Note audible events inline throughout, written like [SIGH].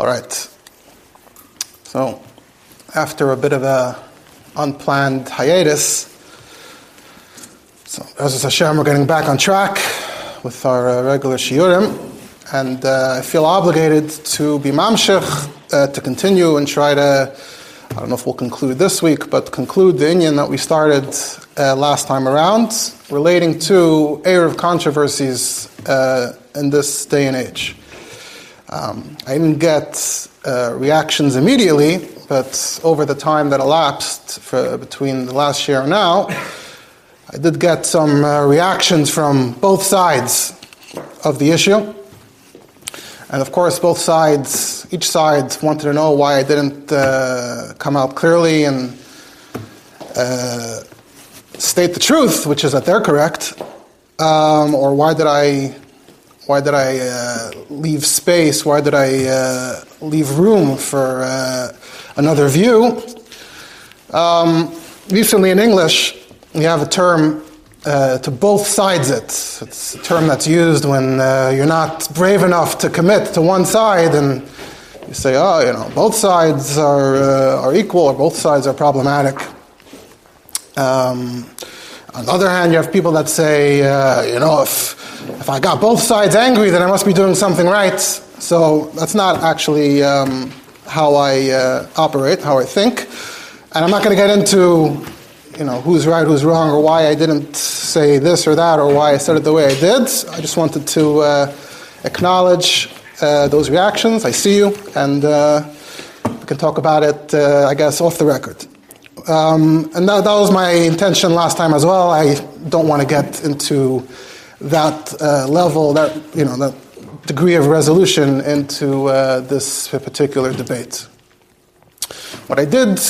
All right. So, after a bit of a unplanned hiatus, so as Hashem, we're getting back on track with our uh, regular shiurim, and uh, I feel obligated to be mamshech, uh, to continue and try to, I don't know if we'll conclude this week, but conclude the inyan that we started uh, last time around, relating to Erev controversies uh, in this day and age. Um, I didn't get uh, reactions immediately, but over the time that elapsed for, between the last year and now, I did get some uh, reactions from both sides of the issue. And of course, both sides, each side wanted to know why I didn't uh, come out clearly and uh, state the truth, which is that they're correct, um, or why did I why did I uh, leave space? Why did I uh, leave room for uh, another view? Um, recently in English, we have a term uh, to both sides it. It's a term that's used when uh, you're not brave enough to commit to one side and you say, oh, you know, both sides are, uh, are equal or both sides are problematic. Um, on the other hand, you have people that say, you know, if if I got both sides angry, then I must be doing something right. So that's not actually um, how I uh, operate, how I think. And I'm not going to get into, you know, who's right, who's wrong, or why I didn't say this or that, or why I said it the way I did. I just wanted to uh, acknowledge uh, those reactions. I see you, and uh, we can talk about it, uh, I guess, off the record. Um, and that, that was my intention last time as well. I don't want to get into that uh, level, that you know, that degree of resolution into uh, this particular debate. What I did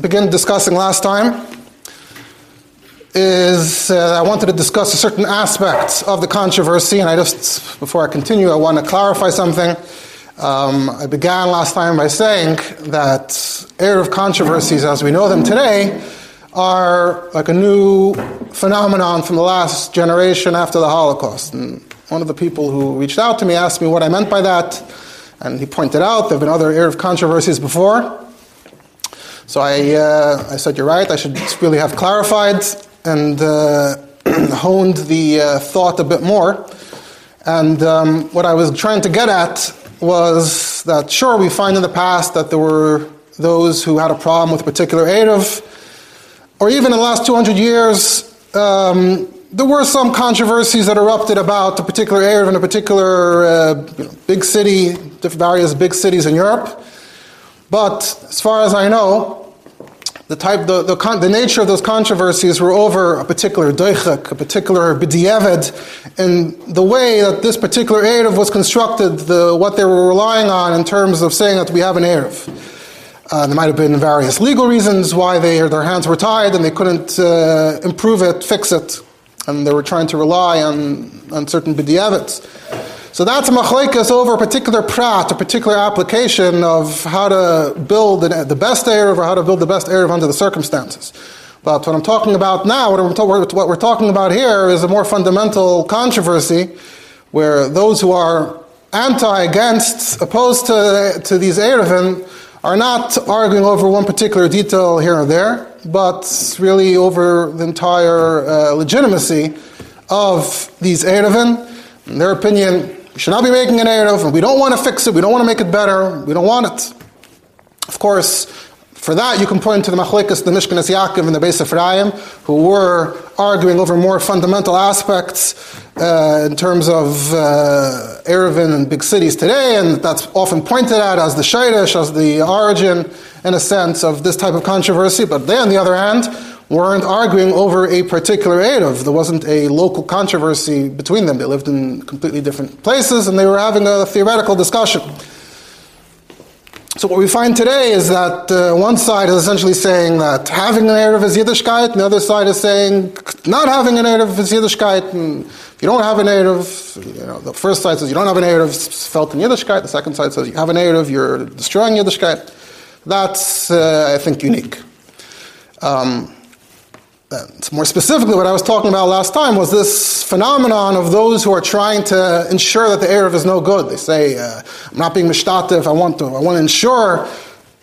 begin discussing last time is uh, I wanted to discuss a certain aspect of the controversy, and I just, before I continue, I want to clarify something. Um, I began last time by saying that Erev controversies as we know them today are like a new phenomenon from the last generation after the Holocaust. And one of the people who reached out to me asked me what I meant by that, and he pointed out there have been other Erev controversies before. So I, uh, I said, You're right, I should really have clarified and uh, [CLEARS THROAT] honed the uh, thought a bit more. And um, what I was trying to get at was that, sure, we find in the past that there were those who had a problem with a particular Erev or even in the last 200 years, um, there were some controversies that erupted about a particular area in a particular uh, you know, big city, various big cities in Europe. But as far as I know, the type, the, the, the nature of those controversies were over a particular doichak, a particular b'diavad, and the way that this particular Erev was constructed, the, what they were relying on in terms of saying that we have an Erev. Uh, there might have been various legal reasons why they, their hands were tied and they couldn't uh, improve it, fix it, and they were trying to rely on, on certain b'diavits. So that's machlekes over a particular prat, a particular application of how to build the best Erev or how to build the best Erev under the circumstances. But what I'm talking about now, what, what we're talking about here is a more fundamental controversy where those who are anti, against, opposed to, to these Erevin are not arguing over one particular detail here or there, but really over the entire uh, legitimacy of these Erevin. In their opinion, we should not be making an Erev, we don't want to fix it, we don't want to make it better, we don't want it. Of course, for that, you can point to the Machlekas, the Mishkanas Yaakov, and the Beis Ephraim, who were arguing over more fundamental aspects uh, in terms of uh, Erevin and big cities today, and that's often pointed at as the Shaidish, as the origin, in a sense, of this type of controversy. But they, on the other hand, weren't arguing over a particular Erev. There wasn't a local controversy between them. They lived in completely different places, and they were having a theoretical discussion. So what we find today is that uh, one side is essentially saying that having an Erev is Yiddishkeit, and the other side is saying not having an Erev is Yiddishkeit, and if you don't have an Erev, you know, the first side says you don't have an Erev, it's felt in Yiddishkeit, the second side says you have an Erev, you're destroying Yiddishkeit. That's, uh, I think, unique. Um, more specifically, what I was talking about last time was this phenomenon of those who are trying to ensure that the Erev is no good. They say, uh, I'm not being mishtatif, I want to, I want to ensure,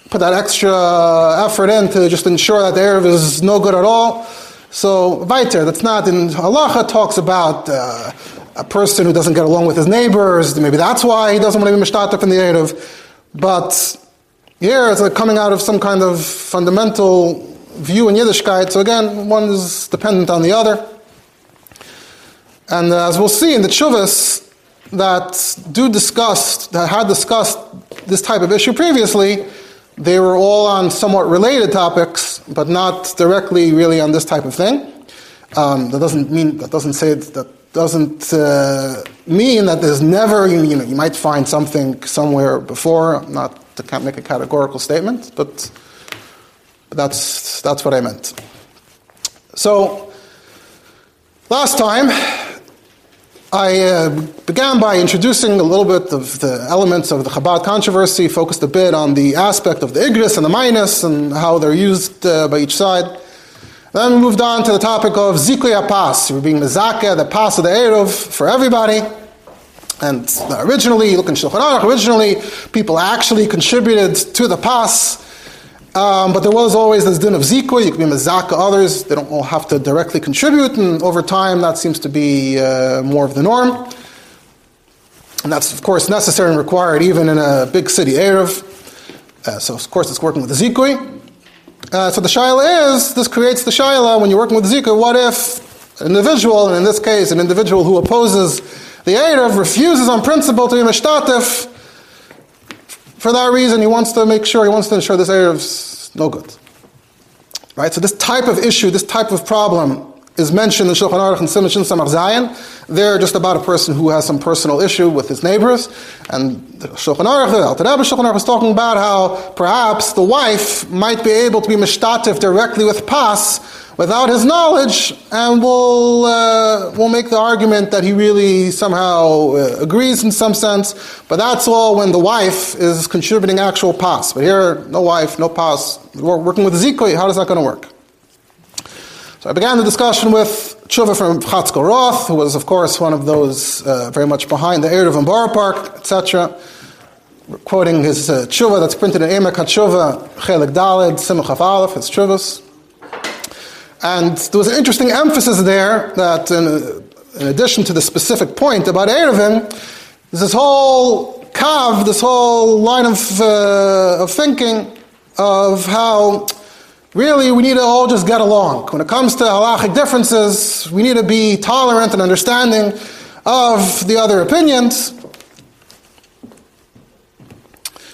put that extra effort in to just ensure that the Erev is no good at all. So, weiter, that's not, in halacha talks about uh, a person who doesn't get along with his neighbors, maybe that's why he doesn't want to be mishtatif in the Erev. But here it's like coming out of some kind of fundamental view in Yiddishkeit. So again, one is dependent on the other. And uh, as we'll see in the Chuvas that do discuss, that had discussed this type of issue previously, they were all on somewhat related topics, but not directly really on this type of thing. Um, that doesn't mean that doesn't say that doesn't uh, mean that there's never you know you might find something somewhere before. Not to make a categorical statement, but that's, that's what I meant. So, last time, I uh, began by introducing a little bit of the elements of the Chabad controversy, focused a bit on the aspect of the Igris and the Minus and how they're used uh, by each side. Then we moved on to the topic of Zikuya Pas. We're being Mizaka, the Pas of the Erev for everybody. And originally, look in Shulchan Aruch, originally people actually contributed to the Pas um, but there was always this din of zikwa. You could be mezaka others. They don't all have to directly contribute, and over time that seems to be uh, more of the norm. And that's of course necessary and required even in a big city erev. Uh, so of course it's working with the zikui. Uh, so the shaila is this creates the shaila when you're working with the zikui. What if an individual, and in this case an individual who opposes the erev, refuses on principle to be mishtatif? For that reason, he wants to make sure, he wants to ensure this area is no good. Right? So this type of issue, this type of problem is mentioned in Shulchan Aruch and Simon Samach Zayin. They're just about a person who has some personal issue with his neighbors. And Shulchan Aruch, Alter Rebbe Shulchan Aruch was talking about how perhaps the wife might be able to be mishtatif directly with pas without his knowledge, and we'll, uh, we'll make the argument that he really somehow uh, agrees in some sense, but that's all when the wife is contributing actual pas. But here, no wife, no pas. We're working with Zikui, how is that going to work? So I began the discussion with Tshuva from Chatzkel Roth, who was, of course, one of those uh, very much behind the Erev and Borough Park, etc. Quoting his uh, Tshuva that's printed in Emek HaTshuva, Chelik Daled, Simach Aleph, his Tshuvas. And there was an interesting emphasis there that, in, in addition to the specific point about Erevin, there's this whole kav, this whole line of, uh, of thinking of how really we need to all just get along. When it comes to halachic differences, we need to be tolerant and understanding of the other opinions.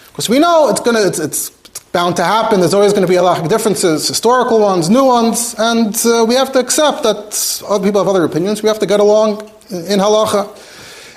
Because we know it's going to, it's, it's bound to happen. There's always going to be a lot of differences, historical ones, new ones, and uh, we have to accept that other people have other opinions. We have to get along in, halacha.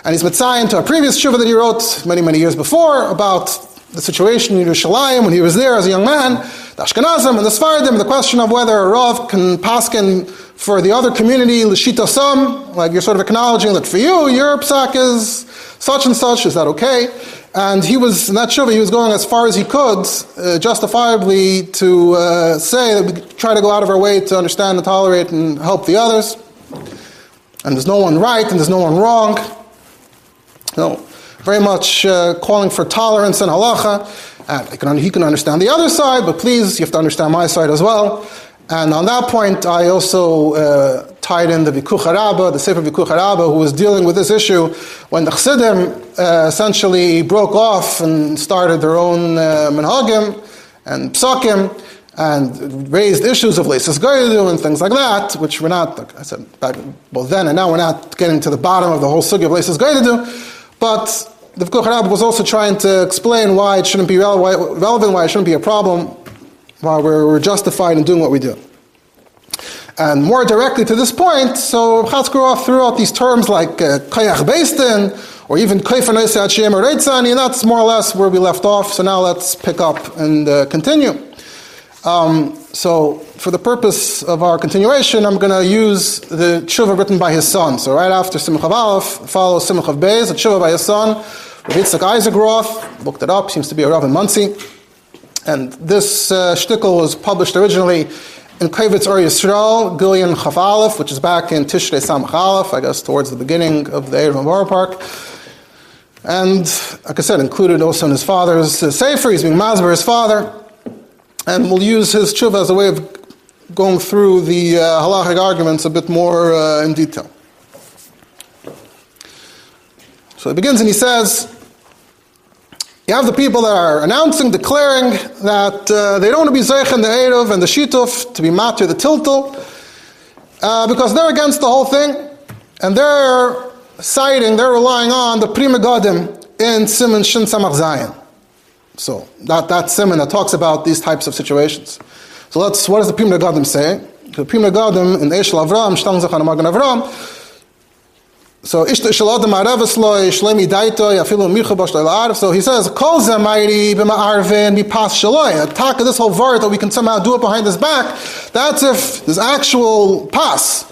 And he's mitzayin to a previous shiva that he wrote many, many years before about the situation in Yerushalayim when he was there as a young man, the Ashkenazim and the Sfardim, and the question of whether a Rav can paskin for the other community, Lishita Sam, like you're sort of acknowledging that for you, your psak is such and such, is that okay? And he was, in that he was going as far as he could, uh, justifiably, to uh, say that we try to go out of our way to understand and tolerate and help the others. And there's no one right and there's no one wrong. No, very much uh, calling for tolerance and halacha. And can, he can understand the other side, but please, you have to understand my side as well. And on that point, I also uh, tied in the Vikuch Rabba, the Sefer Vikuch who was dealing with this issue when the Chassidim uh, essentially broke off and started their own uh, Menhagim and Psakim and raised issues of Lesis Goydu and things like that, which we're not, like I said, back both then and now we're not getting to the bottom of the whole sugi of Lesis Goydu, but the Vikuch Rabba was also trying to explain why it shouldn't be relevant, why it shouldn't be a problem why we're justified in doing what we do. And more directly to this point, so Chatzkel Roth threw out these terms like Kayach uh, or even Kayfanese Hashem or and that's more or less where we left off. So now let's pick up and uh, continue. Um, so, for the purpose of our continuation, I'm going to use the tshuva written by his son. So, right after Simcha Aleph follows Simcha Beis, a tshuva by his son, Yitzchak Isaac Roth, looked it up, seems to be a Rav in Monsey. And this uh, shtickle was published originally in Kavitz Or Yisrael, Gilyon Aleph, which is back in Tishrei Samach Aleph, I guess towards the beginning of the Erev Borough Park. And, like I said, included also in his father's uh, Sefer, he's being Masber, his father. And we'll use his tshuva as a way of going through the uh, halachic arguments a bit more uh, in detail. So he begins and he says, you have the people that are announcing, declaring that uh, they don't want to be Zeich and the Erev and the Shituf, to be Matir the Tiltal, uh, because they're against the whole thing, and they're citing, they're relying on the Pri Megadim in Simon Shin Samach Zayin. So, that, that Simon that talks about these types of situations. So let's, what does the Pri Megadim say? The Pri Megadim in Eshel Avram, Shtang Zechan Avram, so ish shalodem aravis loy shlemi daito yafilu micha bosh arv. So he says kol zemairi b'ma arvin mipas shaloy. Attack this whole word that we can somehow do it behind his back. That's if there's actual pas.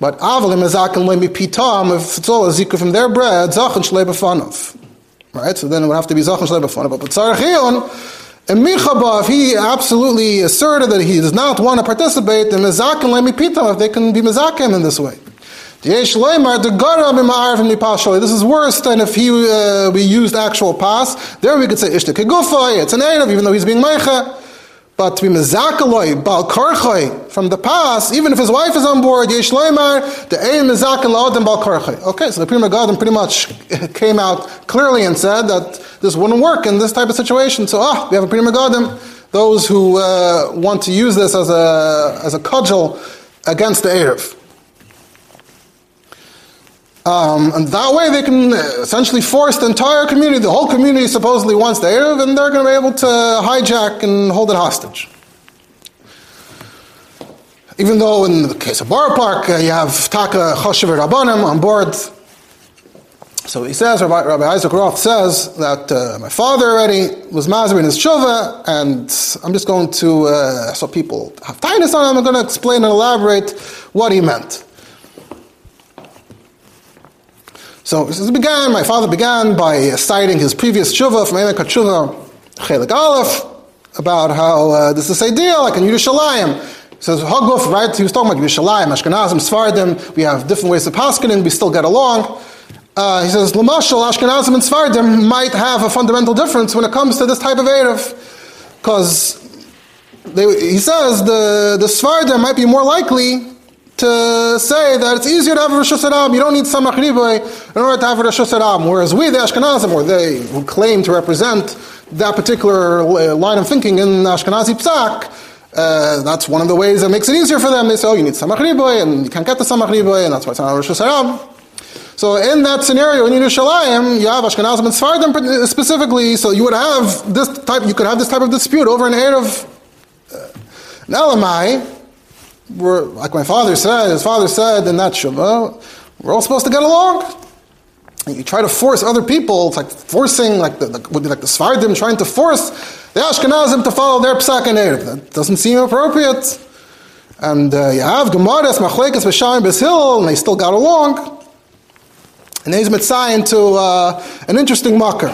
But avalim ezakin loy mipitam if it's all a zikr from their bread zachin shlei b'fanav. Right. So then it would have to be zachin shlei b'fanav. But tzarchion. And Michabah, if he absolutely asserted that he does not want to participate, then Mezakim let me pitam if they can be Mezakim in this way. This is worse than if he uh, we used actual pas. There we could say ishta kegufay. It's an erev, even though he's being meicha. But to be mezakaloi bal karchay from the pas, even if his wife is on board, yesh the ein mezakal and bal karchay. Okay, so the Pri Megadim pretty much [LAUGHS] came out clearly and said that this wouldn't work in this type of situation. So ah, we have a Pri Megadim, those who uh, want to use this as a as a cudgel against the erev. Um, and that way they can essentially force the entire community, the whole community supposedly wants the Erev, and they're going to be able to hijack and hold it hostage. Even though in the case of Borough Park, uh, you have Taka Choshev Rabbanim on board. So he says, Rabbi, Rabbi Isaac Roth says that uh, my father already was Mazir in his Shuvah, and I'm just going to, uh, so people have tightness on him, I'm going to explain and elaborate what he meant. So this began, my father began by citing his previous tshuva from Emek HaTshuva, Chelik Aleph, about how uh, this is this idea, like in Yerushalayim. He says, Haguf, right? He was talking about Yerushalayim, Ashkenazim, Sfardim, we have different ways of paskening, we still get along. Uh, he says, Lamashal, Ashkenazim and Sfardim might have a fundamental difference when it comes to this type of Erev. Because he says the, the Sfardim might be more likely to say that it's easier to have a Reshus Harabim. You don't need Samach Riboy in order to have a Reshus Harabim. Whereas we, the Ashkenazim, or they who claim to represent that particular line of thinking in Ashkenazi Psak, uh, that's one of the ways that makes it easier for them. They say, oh, you need Samach Riboy, and you can't get the Samach Riboy, and that's why it's not a Reshus Harabim. So in that scenario in Yerushalayim, you have Ashkenazim and Sfardim specifically, so you would have this type, you could have this type of dispute over an air of uh, an Elamai, we're, like my father said, his father said in that Shuvah, we're all supposed to get along. And you try to force other people, it's like forcing, like the, the, would be like the Sfardim trying to force the Ashkenazim to follow their Psak and Erev. That doesn't seem appropriate. And uh, you have Gemaras, Machlekes, B'Shaim, B'Shil, and they still got along. And he's mitzayin to uh, an interesting makar.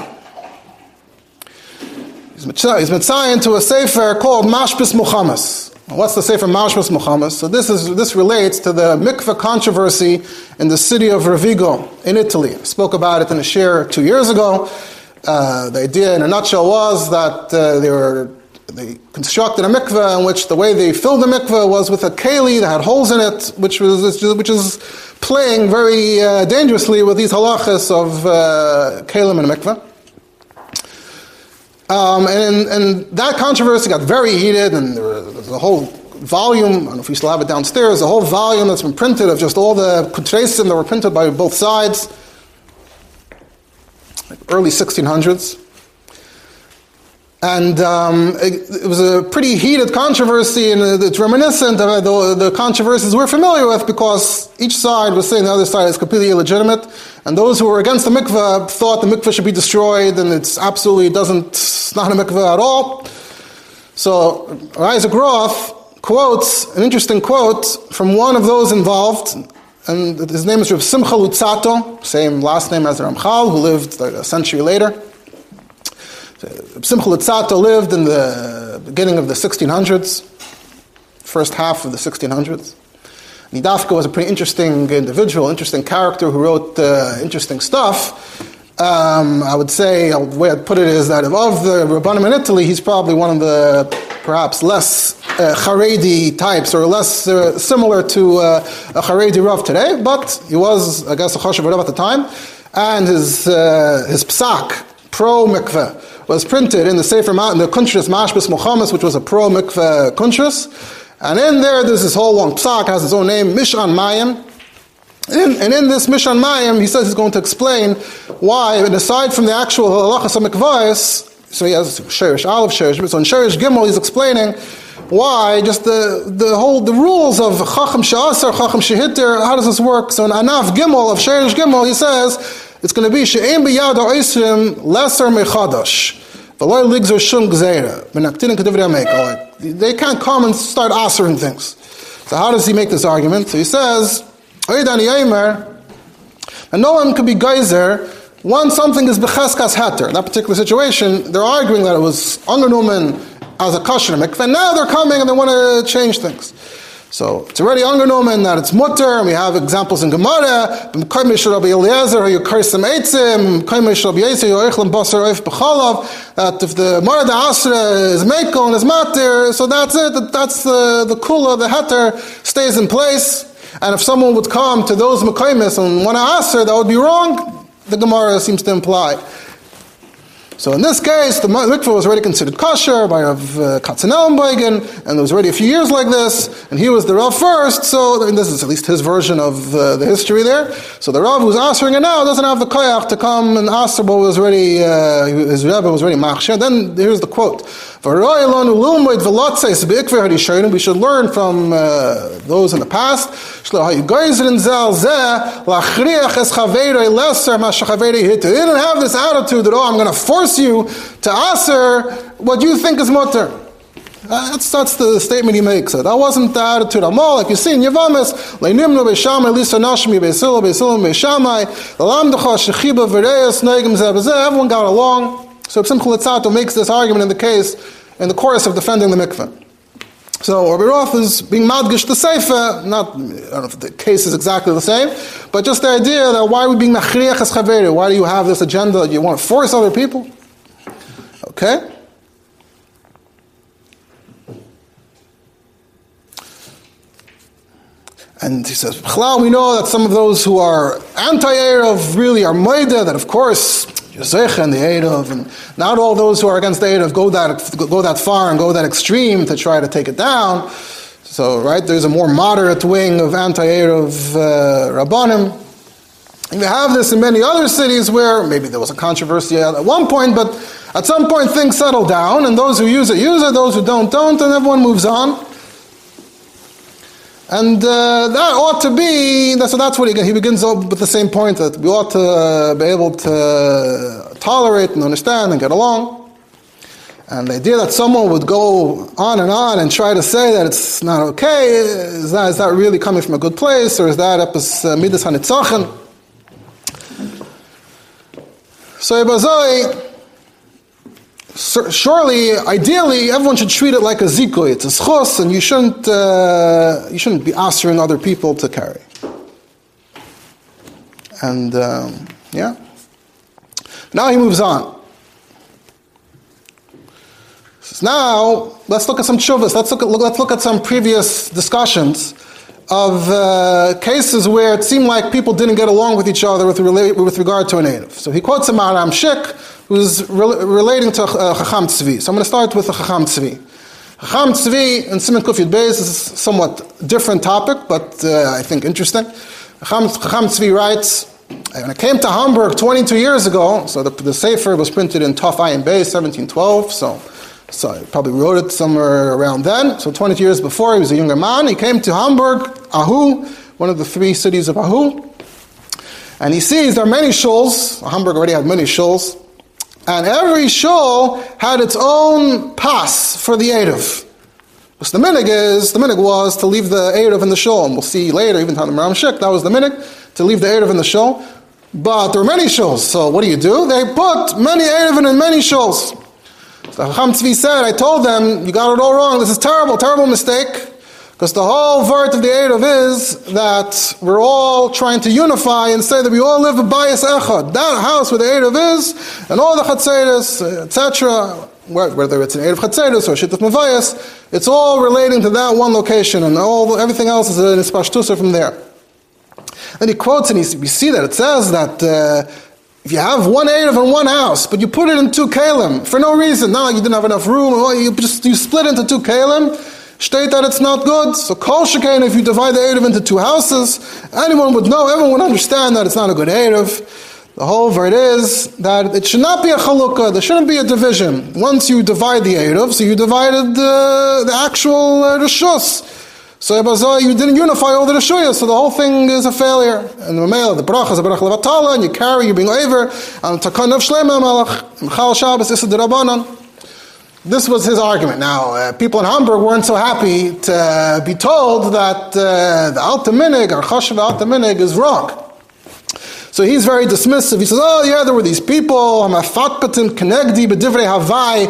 He's mitzayin into a sefer called Mashbis Milchamos. What's the Sefer Mashbis Milchamos? So this is this relates to the mikveh controversy in the city of Rovigo in Italy. I spoke about it in a share two years ago. Uh, the idea, in a nutshell, was that uh, they were they constructed a mikveh in which the way they filled the mikveh was with a keli that had holes in it, which was which is playing very uh, dangerously with these halachas of uh, kelim and mikveh. Um, and, and that controversy got very heated, and there was a whole volume, I don't know if we still have it downstairs, a whole volume that's been printed of just all the kutresim that were printed by both sides, like early 1600s. And um, it, it, was a pretty heated controversy, and it's reminiscent of the, the, controversies we're familiar with because each side was saying the other side is completely illegitimate. And those who were against the mikveh thought the mikveh should be destroyed, and it's absolutely doesn't, it's not a mikveh at all. So Isaac Roth quotes an interesting quote from one of those involved, and his name is Rav Simcha Luzzatto, same last name as Ramchal, who lived a century later. Simcha Luzzatto lived in the beginning of the 1600s, first half of the 1600s. Nidafka was a pretty interesting individual, interesting character who wrote uh, interesting stuff. Um, I would say, the way I'd put it is that of the Rabbanim in Italy, he's probably one of the perhaps less uh, Haredi types or less uh, similar to uh, a Haredi Rav today, but he was, I guess, a Choshev Rav at the time. And his, uh, his psak, pro mikveh, was printed in the Sefer Ma- in the Kuntras Mashbis Milchamos, which was a pro mikveh Kuntras. And in there, there's this whole long psak, has its own name, Mishan Mayim. And, and in this Mishan Mayim, he says he's going to explain why, and aside from the actual halachas of mikvahs, so he has Sherish Aleph Sherish, so in Sherish Gimel he's explaining why just the, the whole the rules of Chacham Sha'asar, Chacham Shehiter, how does this work? So in Anaf Gimel of Sherish Gimel he says it's going to be She'em B'yad Ha'isrim Lesser Mechadash. The lawyer liks or shun gzera, menakinikativ, or oh, they can't come and start answering things. So how does he make this argument? So he says, and no one could be geyser once something is becheskas heter. In that particular situation, they're arguing that it was angenommen as a kosher mikveh. Now they're coming and they want to change things. So it's already angenommen that it's mutter, and we have examples in Gemara. That if the Mara Asra is Meiko and is Matir, so that's it. That's the, the kula, the heter stays in place. And if someone would come to those Mekaimis and want to ask her, that would be wrong, the Gemara seems to imply. So in this case, the mikveh was already considered kosher by Rav uh, and there was already a few years like this, and he was the Rav first, so this is at least his version of uh, the history there. So the Rav who's answering it now doesn't have the koyach to come and what was already, uh, his Rebbe was already machshir. Then here's the quote. We should learn from uh, those in the past. They didn't have this attitude that, oh, I'm going to force you to answer what you think is mutter. Uh, that's, that's the statement he makes. That wasn't the attitude. Amal, like you see in Yavamis, Leinimnu Beishamai, Lisa Nashmi, Beisila, Beisila, Beishamai, Lamdacha, Shechiba, Vereas, Negim, Zebazeh, everyone got along. So Simcha Luzzatto makes this argument in the case, in the chorus of defending the mikveh. So Rabbi Roth is being madgish the Sefer, not, I don't know if the case is exactly the same, but just the idea that why are we being machriach as chaveri? Why do you have this agenda that you want to force other people? Okay? And he says, we know that some of those who are anti-Erev really are Maida, that of course, Yosech and the Erev, and not all those who are against the Erev go that, go that far and go that extreme to try to take it down. So, right, there's a more moderate wing of anti-Erev uh, Rabbanim. And you have this in many other cities where maybe there was a controversy at one point, but at some point things settle down, and those who use it use it, those who don't don't, and everyone moves on. And uh, that ought to be, so that's what he, he begins with the same point that we ought to uh, be able to tolerate and understand and get along. And the idea that someone would go on and on and try to say that it's not okay, is that, is that really coming from a good place, or is that uh, midas hanitzachen? So Ibazoi, surely, ideally, everyone should treat it like a zikoy. It's a schos, and you shouldn't, uh, you shouldn't be asking other people to carry. And, um, yeah. Now he moves on. Now, let's look at some chuvas. Let's look at, let's look at some previous discussions of uh, cases where it seemed like people didn't get along with each other with, with regard to a native. So he quotes a Maharam Shik, who's re- relating to uh, Chacham Tzvi. So I'm going to start with the Chacham Tzvi. Chacham Tzvi and Simon Kufyud Beis is a somewhat different topic, but uh, I think interesting. Chacham, Chacham Tzvi writes, when I came to Hamburg 22 years ago, so the, the Sefer was printed in Tuf Ayin Beis, 1712, so so I probably wrote it somewhere around then. So 20 years before, he was a younger man. He came to Hamburg, Ahu, one of the three cities of Ahu. And he sees there are many shuls. Hamburg already had many shuls. And every shul had its own pass for the Erev. Because the minig is, the minig was to leave the Erev in the shul. And we'll see later, even on the Maram Shik, that was the minig, to leave the Erev in the shul. But there were many shuls. So what do you do? They put many Erev in many shuls. The Chacham Tzvi said, I told them, you got it all wrong. This is terrible, terrible mistake. Because the whole vert of the Erev is that we're all trying to unify and say that we all live a bias echad. That house where the Erev is, and all the Chatzeres, etc., whether it's an Erev Chatzeres or Shittat Mavayas, it's all relating to that one location, and all everything else is in Spashtusa from there. And he quotes, and he, we see that it says that uh, if you have one Erev in one house, but you put it in two Kalim for no reason, like you didn't have enough room, or you just you split into two Kalim, state that it's not good. So kol shekain, if you divide the Erev into two houses, anyone would know, everyone would understand that it's not a good Erev. The whole word is that it should not be a chalukah, there shouldn't be a division. Once you divide the Erev, so you divided the, the actual uh, Rishus. So you didn't unify all the Rishuyas, so the whole thing is a failure. And the mail, the bracha is a bracha levatala, and you carry, you're being over, and takon of shlema malach, mchal Shabbos, issa derabanan. This was his argument. Now, uh, people in Hamburg weren't so happy to uh, be told that uh, the Alta Minig, or Chashav Alta Minig, is wrong. So he's very dismissive. He says, oh yeah, there were these people, Hamafatpatim Kenegdi Havai,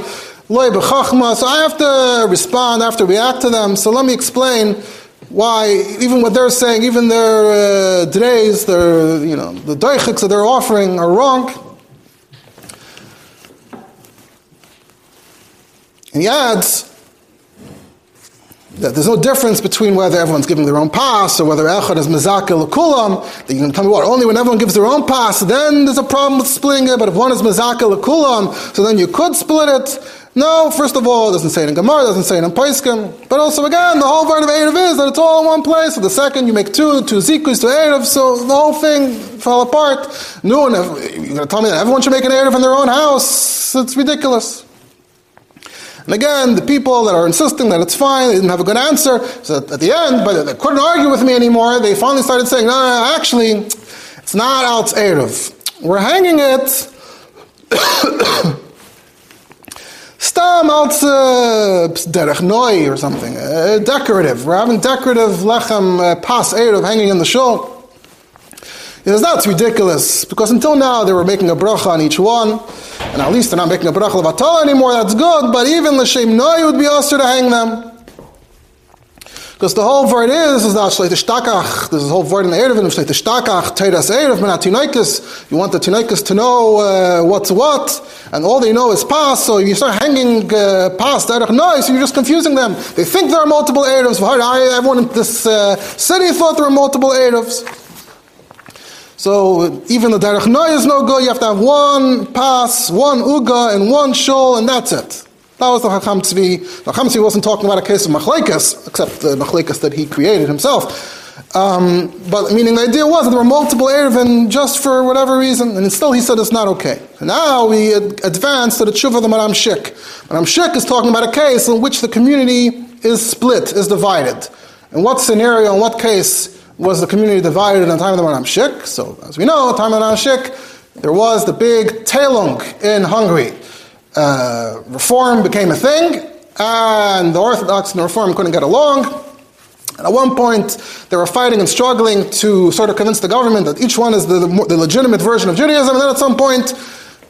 Loy B'chachma. So I have to respond, I have to react to them. So let me explain why, even what they're saying, even their uh, drays, their, you know, the doichiks that they're offering are wrong. And he adds that there's no difference between whether everyone's giving their own pass or whether Echad is Mezakil Kulam. That you can tell me what, only when everyone gives their own pass, then there's a problem with splitting it, but if one is Mezakil Kulam, so then you could split it. No, first of all, it doesn't say it in Gemara, it doesn't say it in Paiskim. But also, again, the whole part of Erev is that it's all in one place. So the second, you make two, two Zikus to Erev, so the whole thing fell apart. No, you're going to tell me that everyone should make an Erev in their own house. It's ridiculous. And again, the people that are insisting that it's fine, they didn't have a good answer. So at the end, but they couldn't argue with me anymore. They finally started saying, no, no, no actually, it's not Alts Erev. We're hanging it Stam als uh, derech noi or something, uh, decorative. We're having decorative lechem uh, pas erev hanging in the shul. He says, that's ridiculous, because until now they were making a bracha on each one, and at least they're not making a bracha levatala anymore, that's good, but even l'shem noi would be usher to hang them. Because the whole word is, is that Shleit Shtakach, there's a whole word in the Erevin, Shleit Shtakach, Teiras Erev, Menat Tinoikis, you want the Tinoikis to know uh, what's what, and all they know is pas, so you start hanging uh, pas, Derech Noi, so you're just confusing them. They think there are multiple Erevs, everyone in this uh, city thought there were multiple Erevs. So even the Derech Noy is no good. You have to have one pass, one uga, and one shul, and that's it. That was the Chacham Tzvi. The Chacham Tzvi wasn't talking about a case of Machlekas, except the Machlekas that he created himself. Um, but meaning the idea was that there were multiple Erevin just for whatever reason, and still he said it's not okay. Now we advance to the Tshuva of the Maram Shik. Maram Shik is talking about a case in which the community is split, is divided. In what scenario, in what case was the community divided in the time of the Maram Shik. So, as we know, the time of the Maram Shik, there was the big Telung in Hungary. Uh, reform became a thing, and the Orthodox and the Reform couldn't get along. And at one point, they were fighting and struggling to sort of convince the government that each one is the, the, legitimate version of Judaism. And then at some point,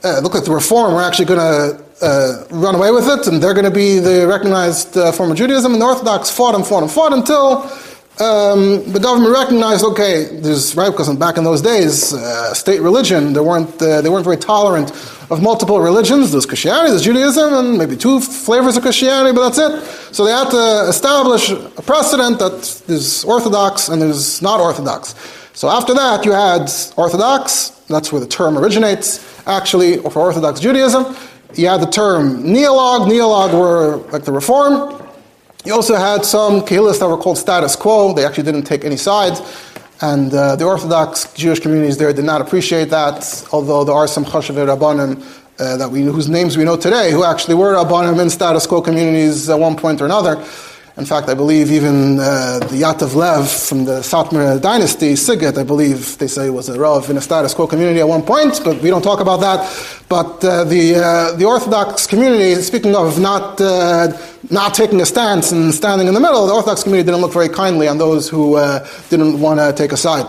uh, look like the Reform were actually going to uh, run away with it, and they're going to be the recognized uh, form of Judaism. And the Orthodox fought and fought and fought until um, the government recognized, okay, there's right because back in those days, uh, state religion, they weren't uh, they weren't very tolerant of multiple religions. There's Christianity, there's Judaism, and maybe two flavors of Christianity, but that's it. So they had to establish a precedent that there's Orthodox and there's not Orthodox. So after that, you had Orthodox. That's where the term originates, actually, for Orthodox Judaism. You had the term neolog. Neolog were like the Reform. You also had some kehillas that were called status quo. They actually didn't take any sides. And uh, the Orthodox Jewish communities there did not appreciate that, although there are some Chashavei Rabbanim uh, that we, whose names we know today, who actually were Rabbanim in status quo communities at one point or another. In fact, I believe even uh, the Yetev Lev from the Satmar dynasty, Siget, I believe they say was a Rav in a status quo community at one point, but we don't talk about that. But uh, the, uh, the Orthodox community, speaking of not, uh, not taking a stance and standing in the middle, the Orthodox community didn't look very kindly on those who uh, didn't want to take a side.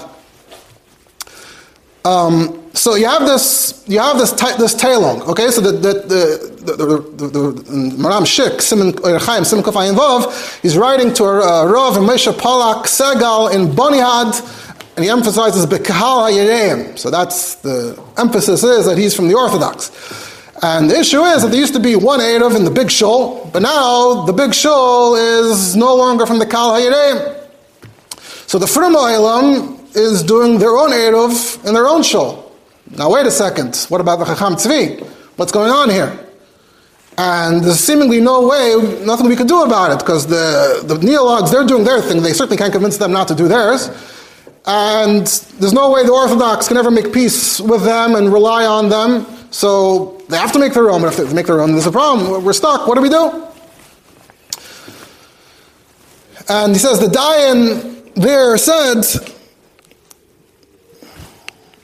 Um, so you have this, you have this this tailong. Okay, so the the the the, the, Maram Shik Simon Chaim Simon Kafayim Vav, he's writing to a uh, Rav and Moshe Polak Segal in Bonyhád, and he emphasizes Bekahal Hayereim. So that's the emphasis is that he's from the Orthodox. And the issue is that there used to be one Erev in the big shul, but now the big shul is no longer from the Kal Hayereim. So the Elam is doing their own Erev in their own shul. Now, wait a second. What about the Chacham Tzvi? What's going on here? And there's seemingly no way, nothing we could do about it, because the, the neologs, they're doing their thing. They certainly can't convince them not to do theirs. And there's no way the Orthodox can ever make peace with them and rely on them. So they have to make their own. But if they make their own, there's a problem. We're stuck. What do we do? And he says the Dayan there said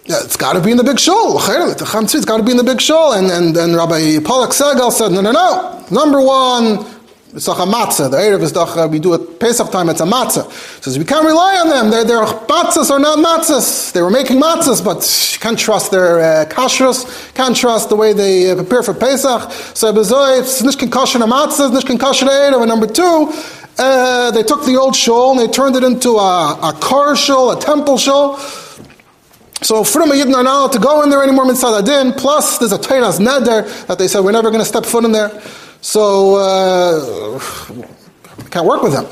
yeah, it's got to be in the big shul. It's got to be in the big shul. And, and, and Rabbi Polak Segal said, no, no, no. Number one, it's a matzah. The Erev is doch, we do it Pesach time, it's a matzah. He says, we can't rely on them. Their, their matzahs are not matzahs. They were making matzahs, but you can't trust their uh, kashrus, can't trust the way they uh, prepare for Pesach. So, it's nishkin kasher matzahs, nishkin kasher Erev. And number two, uh, they took the old shul and they turned it into a, a car shul, a temple shul. So Fruma Yidden are not allowed to go in there anymore mitzad adin. Plus, there's a Teiras neder that they said we're never going to step foot in there. So uh, we can't work with them.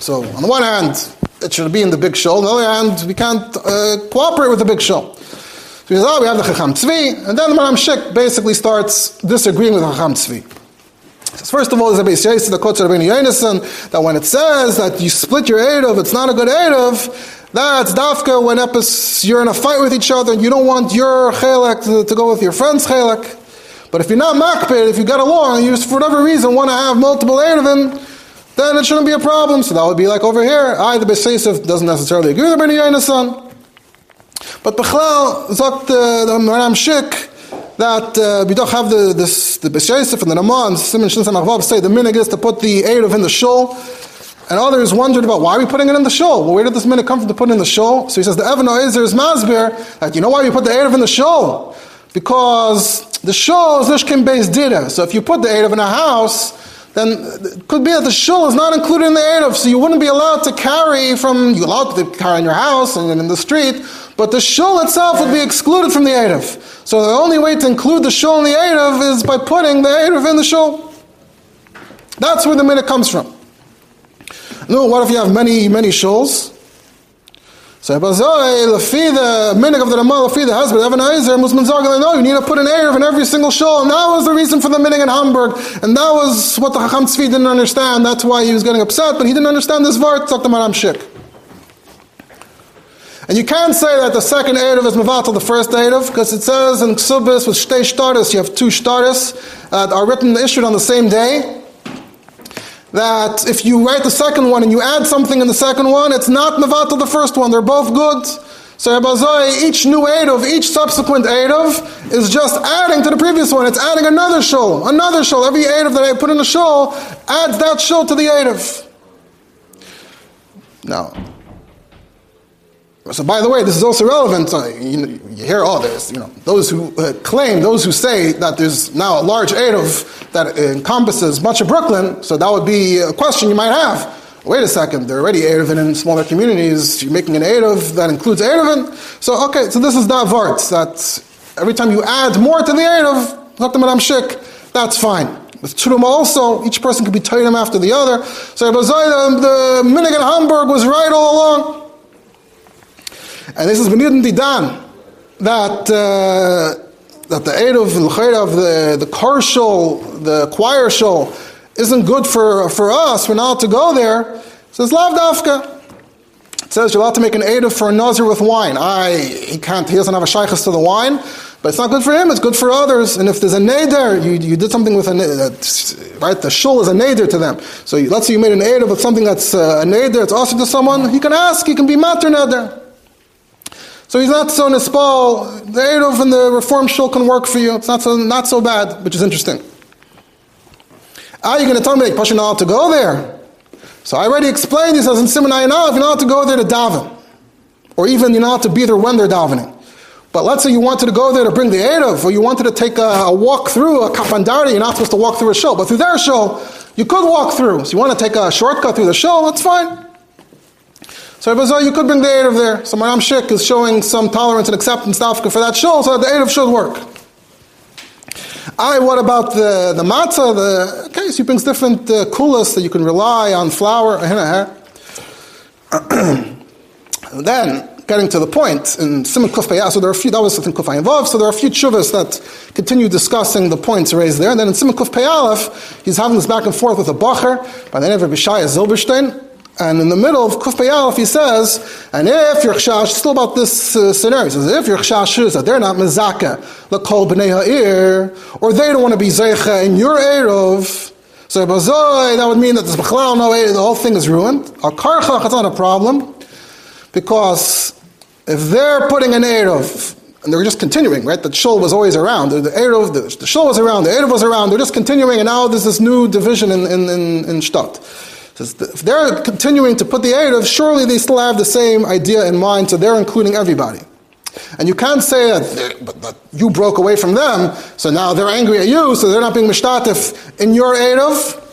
So on the one hand, it should be in the big shul. On the other hand, we can't uh, cooperate with the big shul. So he says, oh, we have the Chacham Tzvi, and then the Maram Shik basically starts disagreeing with Chacham Tzvi. Says, first of all, there's a Beis Yosef, the Kotzer Rabbeinu Yonason, that when it says that you split your Erev, it's not a good Erev, that's dafka when you're in a fight with each other and you don't want your chelek to, to go with your friend's chelek. But if you're not makbid, if you get along, and you just for whatever reason want to have multiple erevin, then it shouldn't be a problem. So that would be like over here. I, the Beis Yosef, doesn't necessarily agree with the Beni son. But Bechlal, Zok the, the Maram Shik, that uh, we don't have the this, the Beis Yosef and the Naman, Simon Shin Samachvav say the minig is to put the Erev in the shul. And others wondered about why are we putting it in the shul? Well, where did this minute come from to put it in the shul? So he says the Evan Oizer is Masbir, that you know why we put the Erev in the shul? Because the shul is Ishkim based Dira. So if you put the Erev in a house, then it could be that the shul is not included in the Erev, so you wouldn't be allowed to carry from, you're allowed to carry in your house and in the street, but the shul itself would be excluded from the Erev. So the only way to include the shul in the Erev is by putting the Erev in the shul. That's where the minute comes from. No, what if you have many, many shuls? So Lafi, the minig of the Ramah, Lafi, the husband, Evan Eiser, Muslim Zagal, no, you need to put an Erev in every single shul. And that was the reason for the minig in Hamburg. And that was what the Chacham Tzvi didn't understand. That's why he was getting upset, but he didn't understand this Vart, Dr. Maram Shik. And you can't say that the second Erev is Mavatal the first Erev, because it says in Ksubis with Shtei Shtaris, you have two Shtaris uh, that are written, issued on the same day that if you write the second one and you add something in the second one, it's not Mavatal the first one. They're both good. So each new Eidov, each subsequent Eidov is just adding to the previous one. It's adding another shul, another shul. Every Eidov that I put in a shul adds that shul to the Eidov. Now, so, by the way, this is also relevant. Uh, you, you, hear all this. You know, those who uh, claim, those who say that there's now a large Erev that encompasses much of Brooklyn. So that would be a question you might have. Wait a second, they're already Erevin in smaller communities. You're making an Erev that includes Erevin. So okay, so this is that vart that every time you add more to the Erev, Maram Shik, that's fine. With Truma also, each person could be Tairim after the other. So the, the Minig in Hamburg was right all along. And this is Benidin Didan, that, uh, that the aid of of the, the car show, the choir show, isn't good for, for us, we're not to go there. Says, Lav Dafka. It says you're allowed to make an of for a Nazir with wine. I, he can't, he doesn't have a shaykhs to the wine, but it's not good for him, it's good for others. And if there's a Neder, you, you did something with a Neder, right? The shul is a Neder to them. So let's say you made an Eid with something that's uh, a Neder, it's also to someone, he can ask, he can be Mater Neder. So he's not so nispal. The Eruv and the Reform Shul can work for you. It's not so, not so bad, which is interesting. Ah, Are you going to tell me, Pasha, not to go there? So I already explained, he says in Simon Ayanah, you're not to go there to daven. Or even you're not to be there when they're davening. But let's say you wanted to go there to bring the Erev, or you wanted to take a, a walk through a kapandari, you're not supposed to walk through a shul, but through their shul, you could walk through. So you want to take a shortcut through the shul, that's fine. So Rebbe you could bring the Erev there. So Maram Shik is showing some tolerance and acceptance for that shul, so that the Erev should work. I, what about the, the matzah? The, okay, so he brings different uh, kulas that you can rely on flour. Eh, eh, eh. [CLEARS THROAT] then, getting to the point, in Simon Kuf so there are a few, that was something Kuf involved, so there are a few chuvas that continue discussing the points raised there. And then in Simon Kuf he's having this back and forth with a bacher by the name of Bishaya Zilberstein. And in the middle of Kuf Peyalef, he says, and if your chashash, still about this uh, scenario, he says, if your chashash is that they're not mezaka, kol b'nei ha'ir, or they don't want to be zeicha in your erov, so bazoi, that would mean that this b'chlal no the whole thing is ruined. A karchach, it's not a problem, because if they're putting an erov, and they're just continuing, right? The shul was always around. The, the Erev, the, the shul was around, the Erev was around. They're just continuing, and now there's this new division in, in, in, in Shtat. If they're continuing to put the Erev, surely they still have the same idea in mind, so they're including everybody. And you can't say that, but, but you broke away from them, so now they're angry at you, so they're not being mishtatif in your Erev.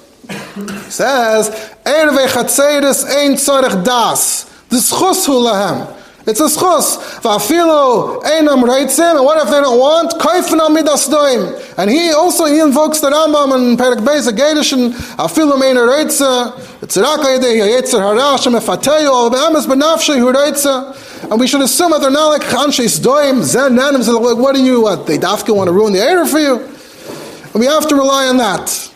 He says, Erev echatzeres ein tzorech das, d'schus hu lahem. It's a schus. Va'afilu einam reitzim. And what if they don't want? Kaifin amidas doim. And he also he invokes the Rambam in Perak Beis Agedishin. Afilu mein reitza. Tziraka yedei yetzer hara shem efateyu al be'ames benafshe hu reitza. And we should assume that they're not like chanshes doim, zen nanim. Like, what do you, what, they dafka want to ruin the air for you? And we have to rely on that.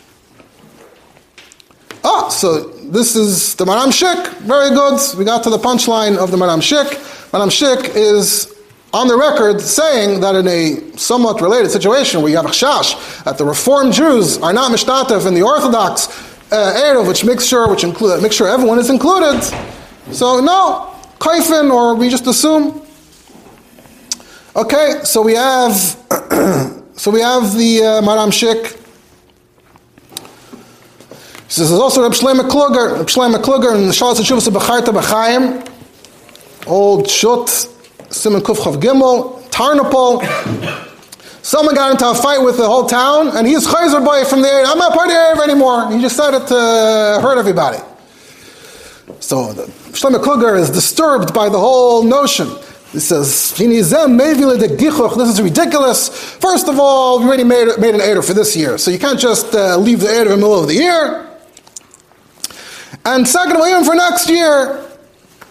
Ah, so this is the Maram Shik. Very good. We got to the punchline of the Maram Shik. Maram Shik is on the record saying that in a somewhat related situation where you have a chash, that the Reformed Jews are not mishtatev in the Orthodox uh, Erev, which makes sure, which include, make sure everyone is included. So no, kaifin, or we just assume. Okay, so we have, [CLEARS THROAT] so we have the uh, Shik. He says there's also Reb Shlomo Kluger, Reb Shlomo Kluger in the Shalas of Becharta B'chaim old Shut, Simon Kufchav Gimel, Tarnopol. Someone got into a fight with the whole town, and he's Chayzer boy from the area. I'm not part of the area anymore. He started to hurt everybody. So Shlomo Kluger is disturbed by the whole notion. He says, This is ridiculous. First of all, we already made, made an Eder for this year, so you can't just uh, leave the Eder in the middle of the year. And second of all, even for next year,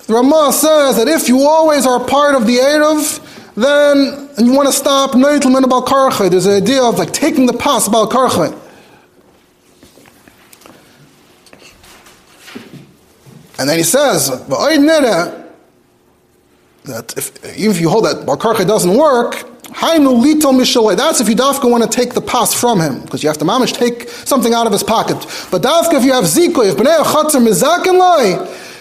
the Ramah says that if you always are part of the Erev, then and you want to stop Neitl about Karche. There's an idea of like taking the pass about Karche. And then he says, that if, even if you hold that Bar doesn't work, that's if you dafka want to take the pass from him, because you have to mamish take something out of his pocket. But dafka if you have ziko, if b'nei chatzar mizakin loy,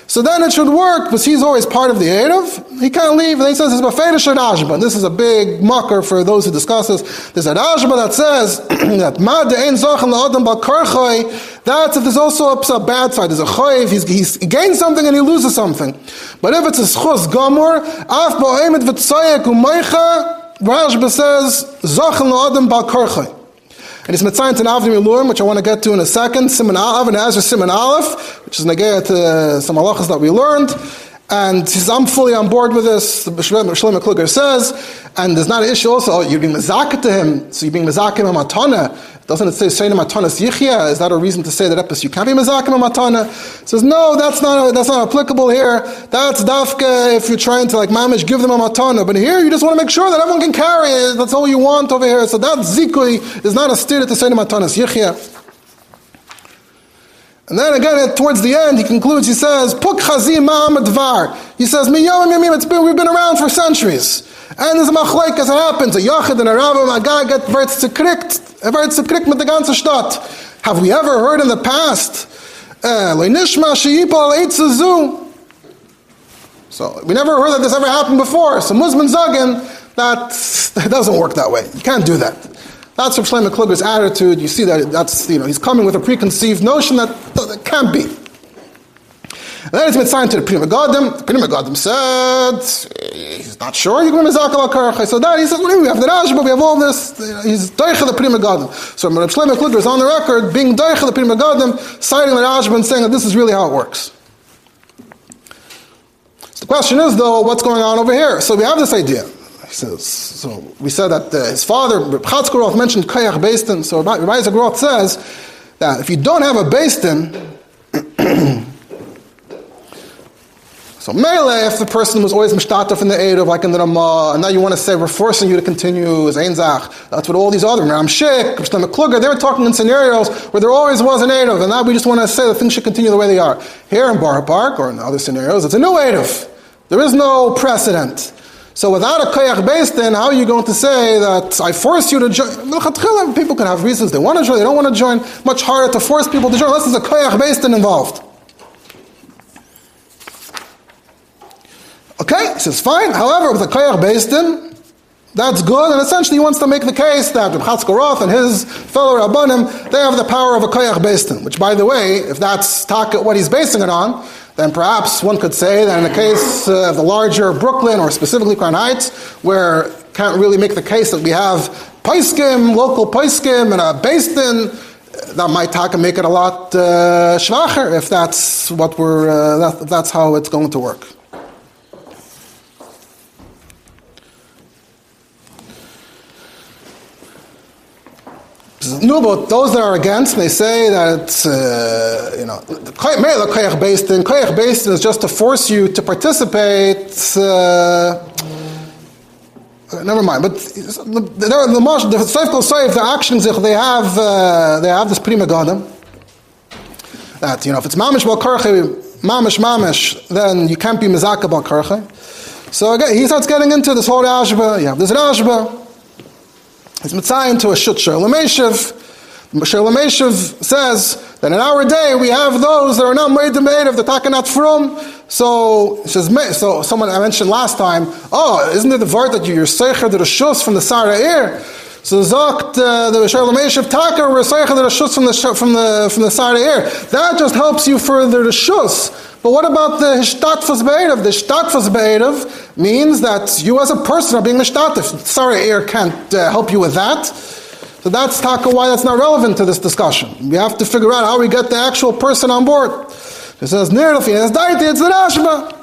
so then it should work, but he's always part of the Erev. He can't leave. And he says it's Bafedish Rashba. This is a big mucker for those who discuss this. There's a Rashba that says [CLEARS THROAT] that Mad La'adam that's if there's also a, bad side. There's a choiv, he's, he's, he gains something and he loses something. But if it's a schus gamur, af ba'emet v'tzayek u'meicha, Rashba says, Zachan La'adam Ba'karchoi. And it's Mitzayin Avnei Miluim, which I want to get to in a second. Simon Av and Ezra Simon Aleph, which is Negea to uh, some halachas that we learned. And he says, I'm fully on board with this. Shlomo Kluger says, and there's not an issue also, oh, you're being mezaka to him, so you're being mezaka him matana. Doesn't it say Shayna Matanas Yichya? Is that a reason to say that epis you can't be Mazakim Matana? says, no, that's not, that's not applicable here. That's Dafka if you're trying to like mamish give them a Matana. But here you just want to make sure that everyone can carry it. That's all you want over here. So that Zikui is not a steer to Shayna Matanas Yichya. And then again, towards the end, he concludes, he says, Puk Chazim Dvar. He says, it's been, we've been around for centuries. And there's a machlaik as it happens, a Yachid and a Rambam, a guy get very tzikrikt, very tzikrikt with the ganze Stadt. Have we ever heard in the past, uh, so we never heard that this ever happened before. So Muslim Zagin, that, [LAUGHS] that doesn't work that way. You can't do that. That's Rav Shlomo Kluger's attitude. You see that that's, you know, he's coming with a preconceived notion that, that can't be. And then it's mitzayim to the Pri Megadim. The Pri Megadim said, he's not sure, you're going to mizakal akarcha. So that, he says, we have the Rashba, we have all this, he's doicha the Pri Megadim. So Reb Shlomo Kluger is on the record being doicha the Pri Megadim, citing the Rashba and saying that this is really how it works. So the question is, though, what's going on over here? So we have this idea. Says, so we said that uh, his father, Chatzkel Roth, mentioned Kayach Beistin. So Rabbi Zagroth says that if you don't have a Beistin, [CLEARS THROAT] so Mele, if the person was always mishtataf in the Eid of like in the Ramah, and now you want to say we're forcing you to continue as Einzach, that's what all these other, Ram Shik, Kluger, they were talking in scenarios where there always was an of, and now we just want to say that things should continue the way they are. Here in Boro Park, or in other scenarios, it's a new Eid There is no precedent. So without a koyach based, then how are you going to say that I force you to join? People can have reasons they want to join, they don't want to join. Much harder to force people to join unless there's a koyach based involved. Okay, he says fine. However, with a koyach based in, that's good, and essentially he wants to make the case that Reb Chatzkel Roth and his fellow Rabbanim, they have the power of a koyach based in, which by the way, if that's what he's basing it on, then perhaps one could say that in the case of the larger Brooklyn or specifically Crown Heights, where can't really make the case that we have Paiskim, local Paiskim, and a Basin, that might make it a lot uh, schwacher if that's what we're, uh, that, that's how it's going to work. No, but those that are against, they say that uh, you know, koyach based in. Koyach based is just to force you to participate. Uh, never mind. But the the the Seifkel Seif, the actions they have, uh, they have this prima gana. That you know, if it's mamish bal mamish mamish, then you can't be mizaka bal So again, he starts getting into this whole rashba. You have this rashba. It's Mitzayin to a Shut Sherlameshiv. Sherlameshiv says that in our day we have those that are not made to made of the Takanat Frum. So says so someone I mentioned last time, oh, isn't it the word that you're Seicher the Rishus from the Sarah ear? So Zokt uh, the Sherlameshiv Taka we're Seicher the Rishus from the from the from the Sarah ear. That just helps you further the Shus. But what about the Hishtatfus Be'erev? The Hishtatfus Be'erev means that you as a person are being Hishtatf. Sorry, air can't uh, help you with that. So that's taka why that's not relevant to this discussion. We have to figure out how we get the actual person on board. It says, Nirlafi, it's Daiti, it's the Rashba.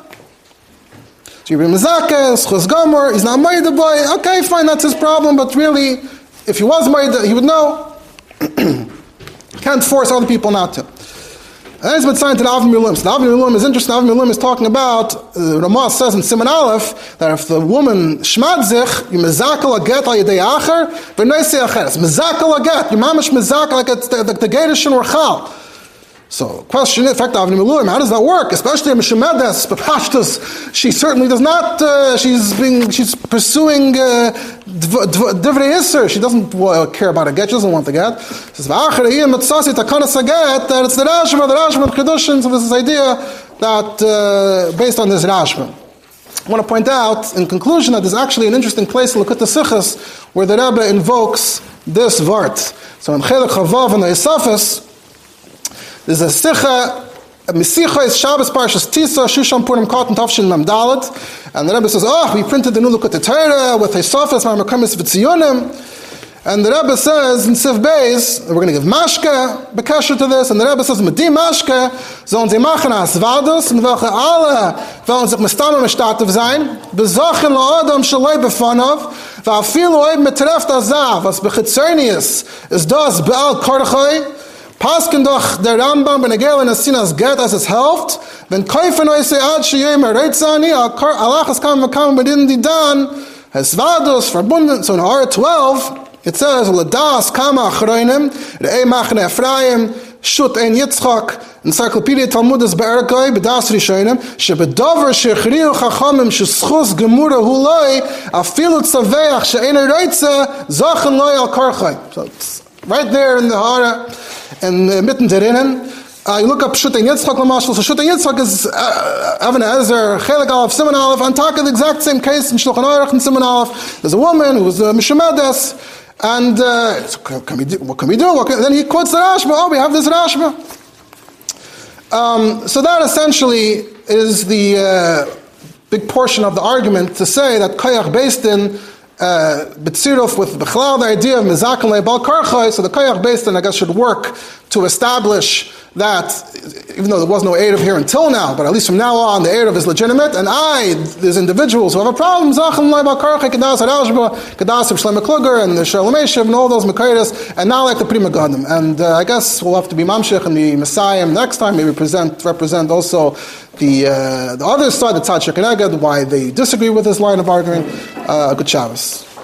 So you're Mizakes, Chus Gomer, he's not married the boy. Okay, fine, that's his problem, but really, if he was married, he would know. [CLEARS THROAT] Can't force other people not to. And that's what signed to the Avnei Miluim. So the Avnei Miluim is interesting. The Avnei Miluim is talking about, uh, Ramah says in Simon Aleph, that if the woman shmadzich, you mezakal a get al yedei acher, v'noisei acheres. Mezakal a get. You mamish mezakal like it's the, the, the and Rachal. So, question, in fact, Avnei Miluim, how does that work? Especially in Meshemedes, Bepashtas, she certainly does not, uh, she's being, she's pursuing uh, Divrei Isser. She doesn't care about a get, she doesn't want the get. She says, V'achar Matsasi Takanas Aget, that it's the Rashba, the Rashba, the Kedushin, so this idea that, uh, based on this Rashba. I want to point out, in conclusion, that there's actually an interesting place look at the where the Rebbe invokes this Vart. So in Chelik Chavav and the Isafis, there's a sicha, a misicha is Shabbos Parshas Tisa, Shushan Purim Katan Tavshin Lamdalet, and the Rebbe says, oh, we printed the new look at the Torah with Hesafas, Marmakamis Vitzionim, and the Rebbe says in Sif Beis, we're going to give Mashke, bekasher to this, and the Rebbe says, mit dem Mashke sollen sie machen as Vadas, in welche alle wollen sich Mestamme Mestativ sein, besachen la Adam shalei befanov va afil oib mitreft azav, was bechitzernius, is das beal korchoi, Pasken doch der Rambam ben Egel in Asinas Get as es helft, wenn Käufer neu se ad shiyem ereitzani, Allah has come come within the dan, has vados verbunden, so in R 12, it says, Ladas kama achroinim, re'ei machne Ephraim, shut ein Yitzchak, Encyclopedia Talmudis Be'erkoi, B'das Rishonim, shebedover shechriu chachamim sheschus gemura huloi, afilu tzaveach she'en ereitze, zachen loy al karchai. So right there in the Hara, and uh, mitten derinnen. Uh, you look up Shut Yitzchak Lamashal. So Shut Yitzchak is uh, Evan Ezer, Chelik Aleph, Simon Aleph, and the exact same case in Shulchan Aruch and Simon Aleph. There's a woman who was a uh, Mishemedes, and uh, so can we do, what can we do? What can, then he quotes the Rashba. Oh, we have this Rashba. Um, so that essentially is the uh, big portion of the argument to say that Koyach based in uh, with Bechlal, the idea of Mizakan Le'bal Karchai, so the Koyach based in, I guess, should work to establish that, even though there was no Erev here until now, but at least from now on, the Erev is legitimate, and I, there's individuals who have a problem, Zachan Le'bal Karchai, Kedas Arashba, Kedas of Shlomo Kluger, and the Shalom and all those Makaitis, and now like the Pri Megadim. And uh, I guess we'll have to be Mamshech and the Messiah next time, maybe present, represent also the, uh, the other side, the Tzad Shekineged, why they disagree with this line of arguing. Uh, good Shabbos.